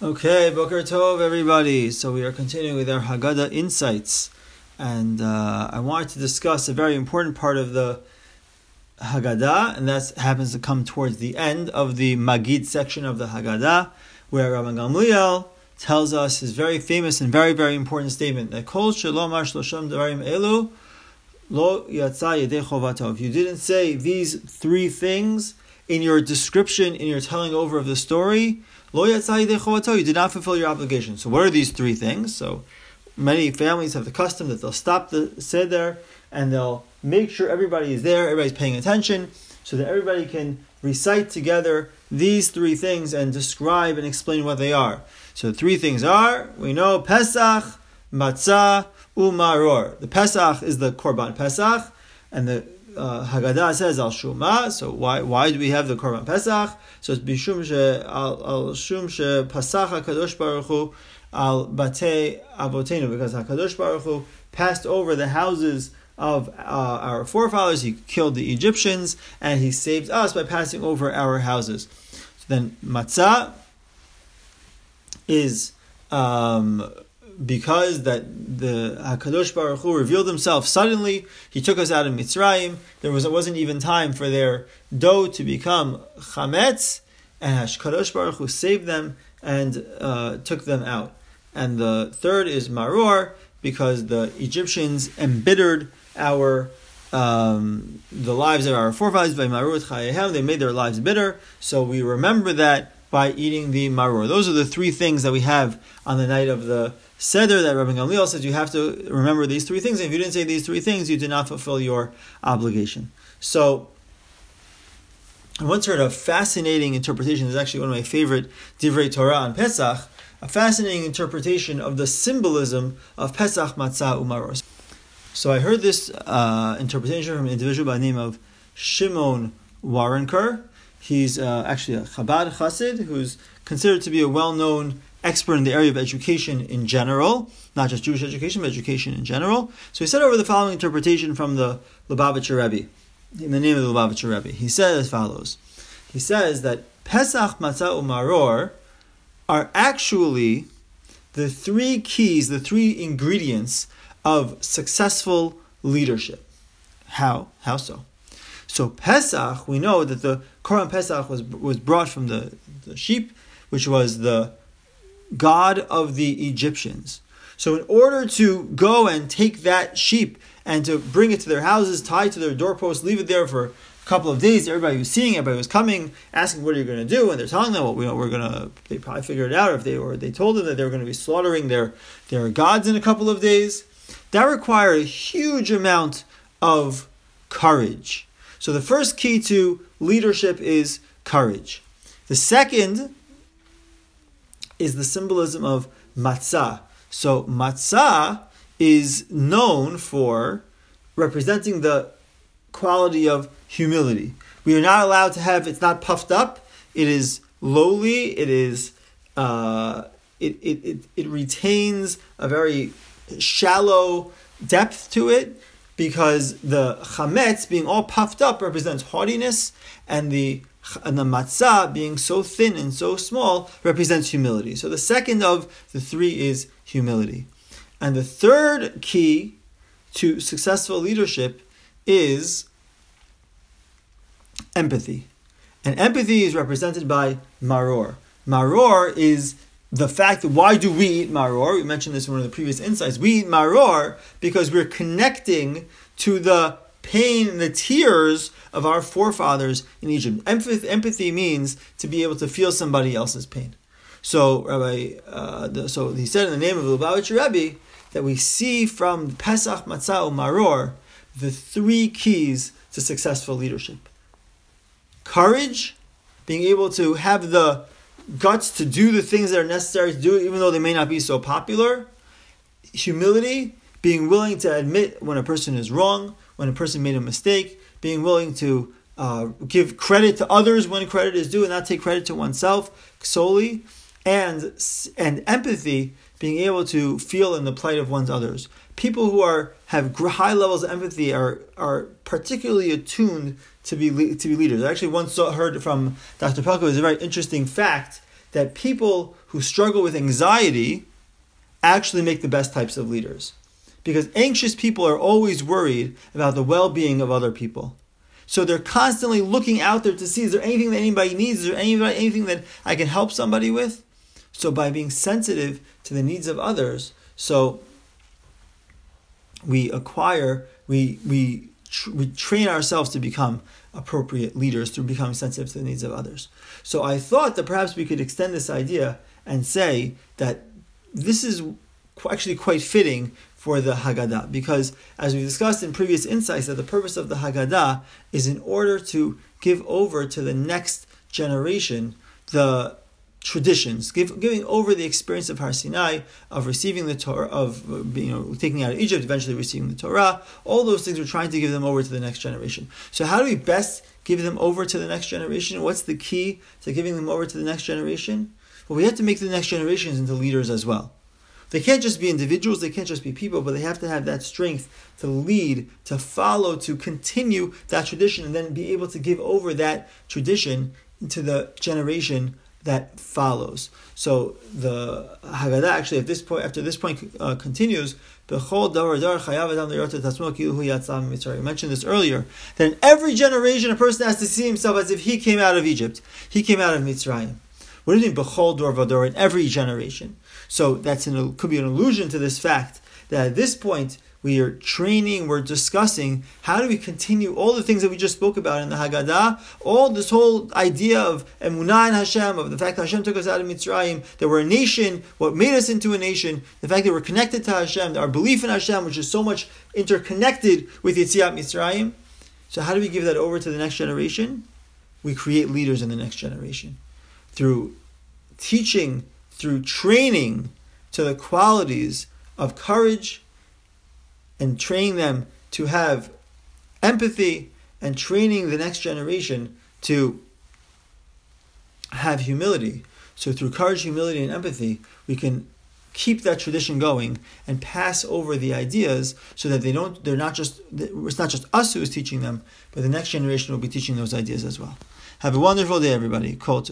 Okay, Boker Tov, everybody. So we are continuing with our Haggadah insights, and uh, I wanted to discuss a very important part of the Haggadah, and that happens to come towards the end of the Magid section of the Haggadah, where Rabban Gamliel tells us his very famous and very very important statement that Kol Shalomar Shlosham Devarim Elu Lo Yatsa Yedei. If you didn't say these three things in your description, in your telling over of the story, you did not fulfill your obligation. So what are these three things? So many families have the custom that they'll stop the seder and they'll make sure everybody is there, everybody's paying attention, so that everybody can recite together these three things and describe and explain what they are. So three things are, we know Pesach, Matzah, Umaror. The Pesach is the Korban Pesach, and the uh, Haggadah says al Shuma. So why why do we have the Korban Pesach? So it's bishum she al shum she Pasach Hakadosh Baruch Hu al Bate Avotenu because Hakadosh Baruch Hu passed over the houses of uh, our forefathers. He killed the Egyptians, and he saved us by passing over our houses. So then matzah is um, because that the Hakadosh Baruch Hu revealed Himself suddenly. He took us out of Mitzrayim. There was wasn't even time for their dough to become chametz, and Hakadosh Baruch Hu saved them and uh, took them out. And the third is maror because the Egyptians embittered our um, the lives of our forefathers by marut chayehem. They made their lives bitter, so we remember that by eating the maror. Those are the three things that we have on the night of the seder. That Rabbi Gamliel says you have to remember these three things. And if you didn't say these three things, you did not fulfill your obligation. So. I once heard a fascinating interpretation. It's actually one of my favorite divrei Torah on Pesach. A fascinating interpretation of the symbolism of Pesach, Matzah, Umaror. So I heard this uh, interpretation from an individual by the name of Shimon Waronker. He's uh, actually a Chabad Chassid who's considered to be a well-known expert in the area of education in general, not just Jewish education, but education in general. So he said over the following interpretation from the Lubavitcher Rebbe, in the name of the Lubavitcher Rebbe. He said as follows. He says that Pesach, Matzah, Umaror are actually the three keys, the three ingredients of successful leadership. How? How so? So Pesach, we know that the Korban Pesach was was brought from the, the sheep, which was the god of the Egyptians. So in order to go and take that sheep and to bring it to their houses, tie it to their doorposts, leave it there for a couple of days, everybody was seeing, everybody was coming, asking, "What are you going to do?" And they're telling them, "Well, we, we're going to." They probably figured it out if they or they told them that they were going to be slaughtering their their gods in a couple of days. That required a huge amount of courage. So the first key to leadership is courage. The second is the symbolism of matzah. So matzah is known for representing the quality of humility. We are not allowed to have it's not puffed up. It is lowly. It is uh, it, it, it, it retains a very shallow depth to it because the chametz being all puffed up represents haughtiness and the and the matzah being so thin and so small represents humility. So the second of the three is humility. And the third key to successful leadership is empathy. And empathy is represented by maror. Maror is the fact that why do we eat maror? We mentioned this in one of the previous insights. We eat maror because we're connecting to the pain and the tears of our forefathers in Egypt. Empathy, empathy means to be able to feel somebody else's pain. So, Rabbi, uh, the, so he said in the name of Lubavitcher Rebbe that we see from Pesach, Matzah, Maror the three keys to successful leadership courage, being able to have the guts to do the things that are necessary to do even though they may not be so popular. Humility, being willing to admit when a person is wrong, when a person made a mistake, being willing to uh, give credit to others when credit is due and not take credit to oneself solely, and and empathy, being able to feel in the plight of one's others. People who are have high levels of empathy are are particularly attuned to be to be leaders. I actually once saw, heard from Dr. Pelcovitz a very interesting fact that people who struggle with anxiety actually make the best types of leaders. Because anxious people are always worried about the well being of other people. So they're constantly looking out there to see is there anything that anybody needs? Is there anybody, anything that I can help somebody with? So by being sensitive to the needs of others, so we acquire, we we tr- we train ourselves to become appropriate leaders through becoming sensitive to the needs of others. So I thought that perhaps we could extend this idea and say that this is actually quite fitting for the Haggadah because, as we discussed in previous insights, that the purpose of the Haggadah is in order to give over to the next generation the traditions, give, giving over the experience of Har Sinai, of receiving the Torah, of uh, you know taking out of Egypt, eventually receiving the Torah. All those things we're trying to give them over to the next generation. So how do we best give them over to the next generation? What's the key to giving them over to the next generation? Well, we have to make the next generations into leaders as well. They can't just be individuals, they can't just be people, but they have to have that strength to lead, to follow, to continue that tradition, and then be able to give over that tradition to the generation that follows. So the Haggadah actually at this point, after this point uh, continues, I mentioned this earlier. That in every generation, a person has to see himself as if he came out of Egypt. He came out of Mitzrayim. What do you mean, b'chol dor vador, in every generation? So that's an, could be an allusion to this fact that at this point, we are training, we're discussing how do we continue all the things that we just spoke about in the Haggadah, all this whole idea of Emunah in Hashem, of the fact that Hashem took us out of Mitzrayim, that we're a nation, what made us into a nation, the fact that we're connected to Hashem, our belief in Hashem, which is so much interconnected with Yetziat Mitzrayim. So how do we give that over to the next generation? We create leaders in the next generation through teaching, through training to the qualities of courage, and training them to have empathy and training the next generation to have humility. So through courage, humility, and empathy, we can keep that tradition going and pass over the ideas so that they don't they're not just it's not just us who is teaching them, but the next generation will be teaching those ideas as well. Have a wonderful day, everybody. Kol